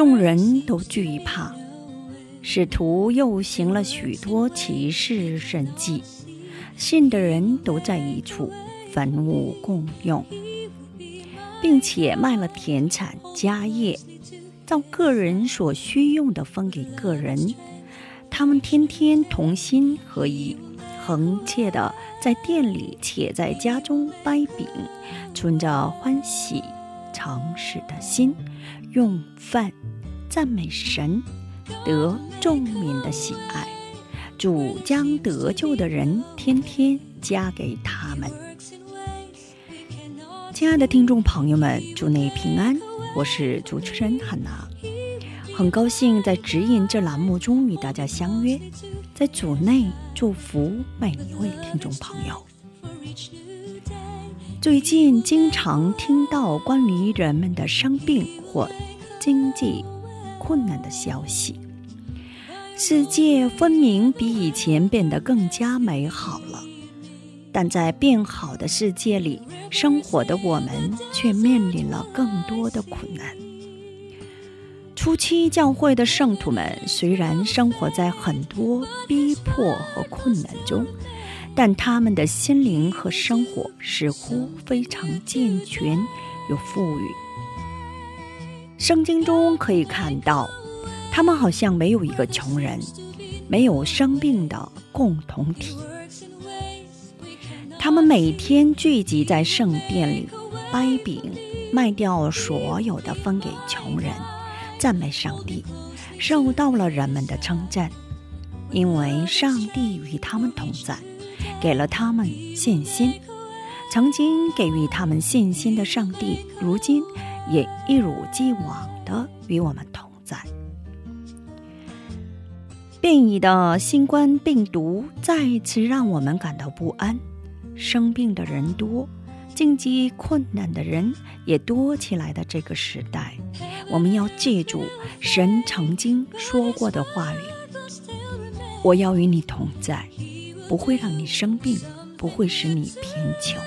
众人都惧怕，使徒又行了许多奇事神迹，信的人都在一处，分物共用，并且卖了田产家业，照个人所需用的分给个人。他们天天同心合意，恒切的在店里且在家中掰饼，存着欢喜诚实的心，用饭赞美神，得众民的喜爱。主将得救的人天天加给他们。亲爱的听众朋友们，祝你平安，我是主持人汉娜，很高兴在指引这栏目中与大家相约，在组内祝福每一位听众朋友。最近经常听到关于人们的生病或经济困难的消息。世界分明比以前变得更加美好了，但在变好的世界里生活的我们却面临了更多的困难。初期教会的圣徒们虽然生活在很多逼迫和困难中，但他们的心灵和生活似乎非常健全又富裕。圣经中可以看到，他们好像没有一个穷人，没有生病的共同体。他们每天聚集在圣殿里，掰饼，卖掉所有的分给穷人，赞美上帝，受到了人们的称赞，因为上帝与他们同在，给了他们信心。曾经给予他们信心的上帝，如今也一如既往的与我们同在。变异的新冠病毒再次让我们感到不安，生病的人多，经济困难的人也多起来的这个时代，我们要记住神曾经说过的话语：“我要与你同在，不会让你生病，不会使你贫穷。”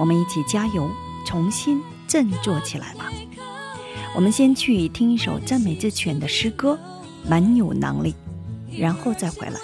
我们一起加油，重新振作起来吧！我们先去听一首赞美之泉的诗歌，蛮有能力，然后再回来。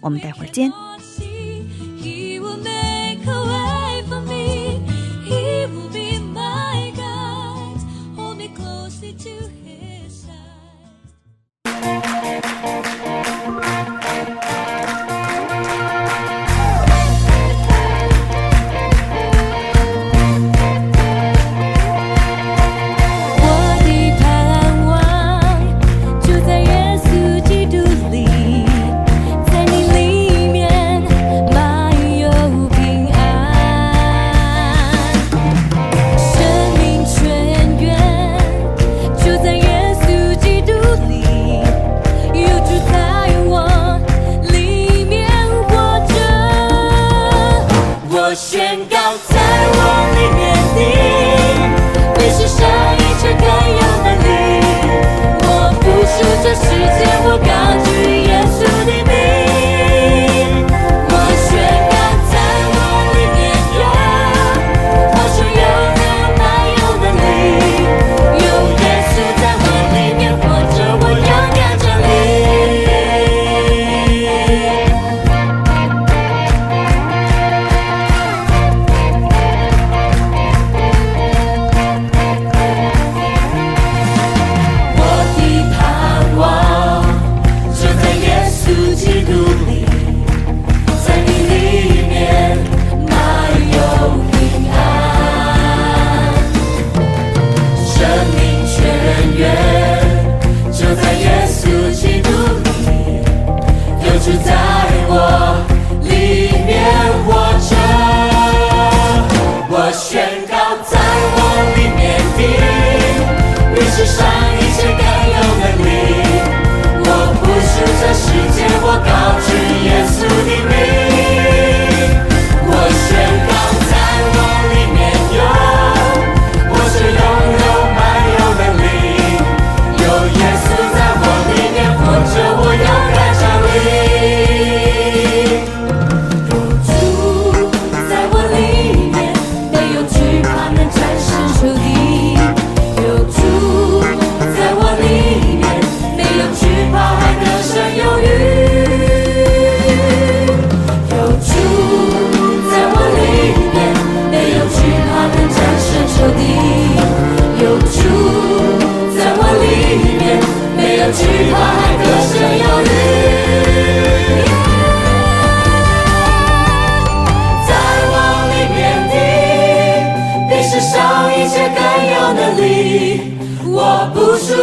我们待会儿见。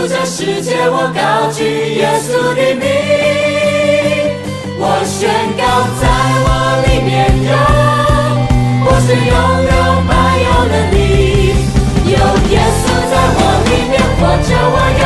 这世界，我高举耶稣的名。我宣告，在我里面有，我是拥有满有能力。有耶稣在我里面活着，我有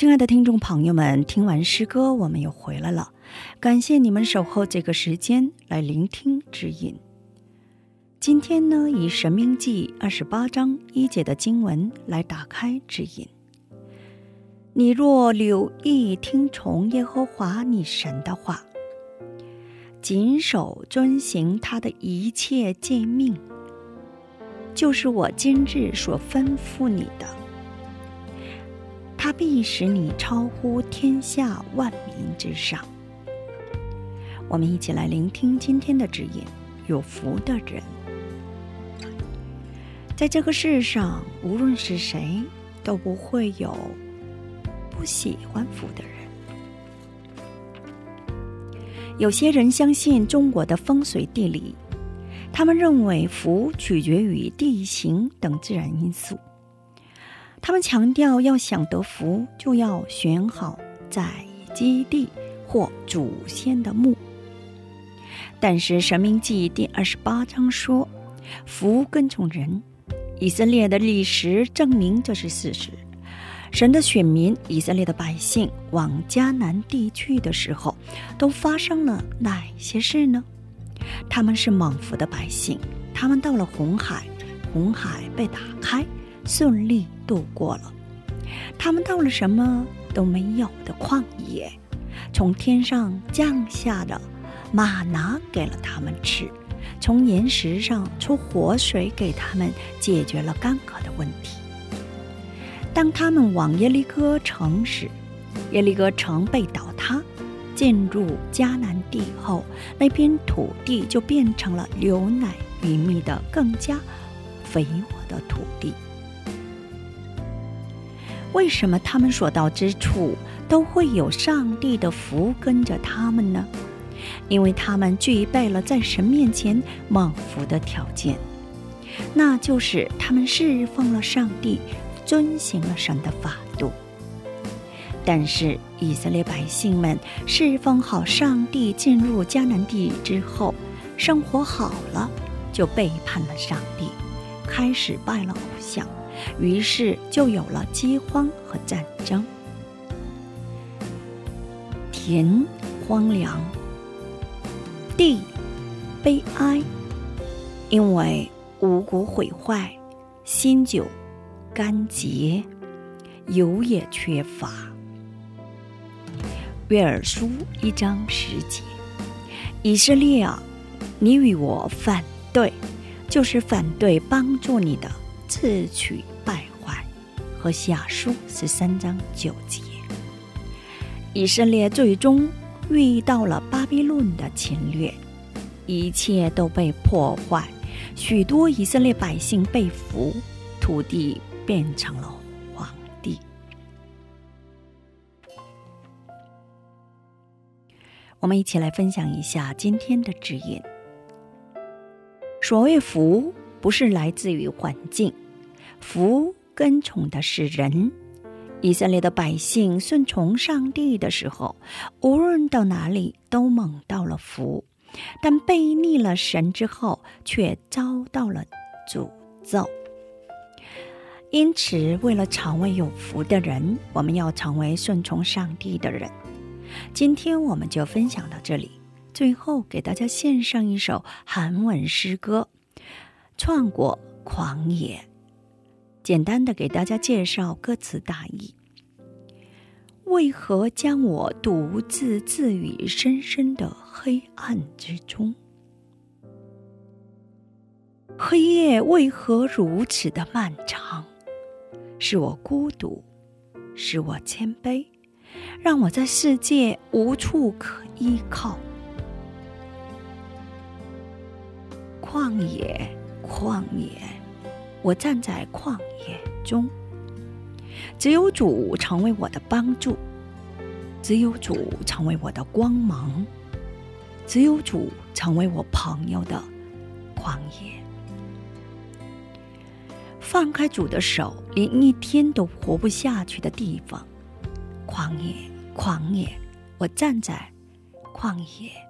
亲爱的听众朋友们，听完诗歌，我们又回来了。感谢你们守候这个时间来聆听指引。今天呢，以《神明记》二十八章一节的经文来打开指引。你若留意听从耶和华你神的话，谨守遵行他的一切诫命，就是我今日所吩咐你的。他必使你超乎天下万民之上。我们一起来聆听今天的指引。有福的人，在这个世上，无论是谁，都不会有不喜欢福的人。有些人相信中国的风水地理，他们认为福取决于地形等自然因素。他们强调，要想得福，就要选好在基地或祖先的墓。但是《神明记》第二十八章说，福跟从人。以色列的历史证明这是事实。神的选民以色列的百姓往迦南地去的时候，都发生了哪些事呢？他们是蒙福的百姓，他们到了红海，红海被打开。顺利度过了。他们到了什么都没有的旷野，从天上降下的玛拿给了他们吃，从岩石上出活水给他们，解决了干渴的问题。当他们往耶利哥城时，耶利哥城被倒塌。进入迦南地后，那片土地就变成了牛奶与蜜的更加肥沃的土地。为什么他们所到之处都会有上帝的福跟着他们呢？因为他们具备了在神面前蒙福的条件，那就是他们侍奉了上帝，遵行了神的法度。但是以色列百姓们侍奉好上帝，进入迦南地之后，生活好了，就背叛了上帝，开始拜了偶像，于是就有了饥荒和战争，田荒凉，地悲哀，因为五谷毁坏，新酒干结，油也缺乏。约尔书一章十节，以色列啊，你与我反对，就是反对帮助你的自取败坏。和下书十三章九节，以色列最终遇到了巴比伦的侵略，一切都被破坏，许多以色列百姓被俘，土地变成了。我们一起来分享一下今天的指引。所谓福，不是来自于环境，福跟从的是人。以色列的百姓顺从上帝的时候，无论到哪里都蒙到了福；但背逆了神之后，却遭到了诅咒。因此，为了成为有福的人，我们要成为顺从上帝的人。今天我们就分享到这里。最后给大家献上一首韩文诗歌《创过狂野》，简单的给大家介绍歌词大意：为何将我独自置于深深的黑暗之中？黑夜为何如此的漫长？是我孤独，是我谦卑。让我在世界无处可依靠，旷野，旷野，我站在旷野中，只有主成为我的帮助，只有主成为我的光芒，只有主成为我朋友的旷野。放开主的手，连一天都活不下去的地方。旷野，旷野，我站在旷野。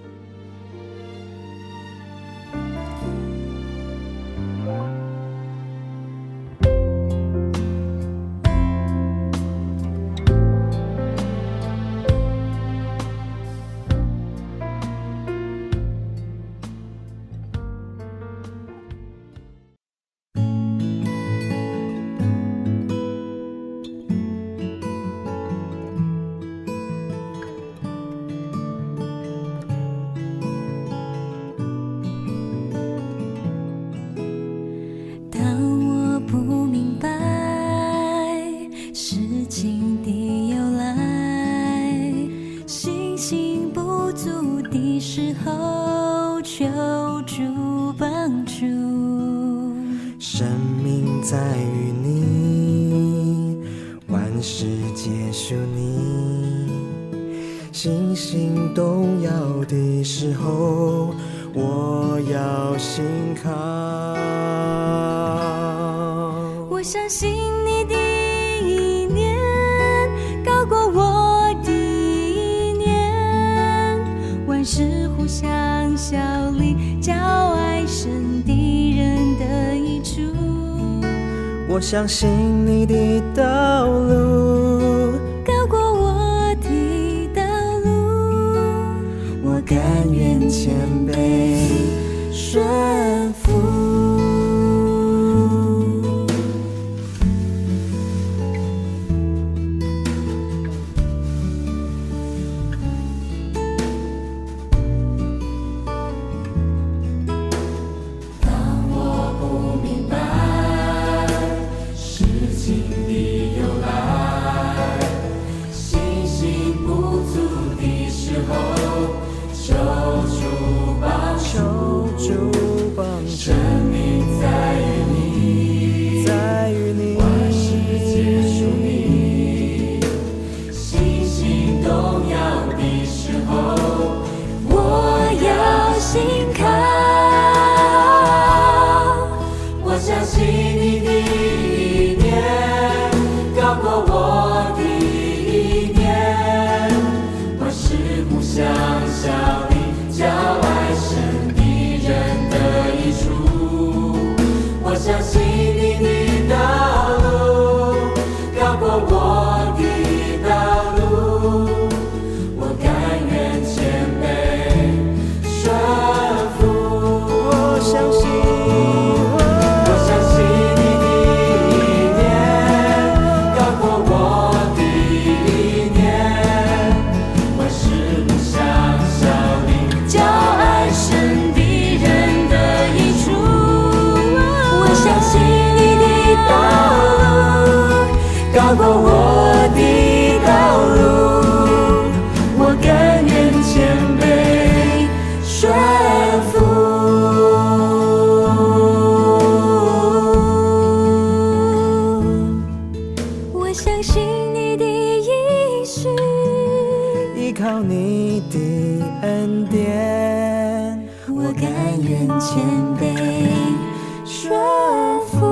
求你星星动摇的时候，我要信靠。我相信你的意念高过我的意念，万事互相效力，叫爱神敌人的益处。我相信你的道路。甘愿谦卑说服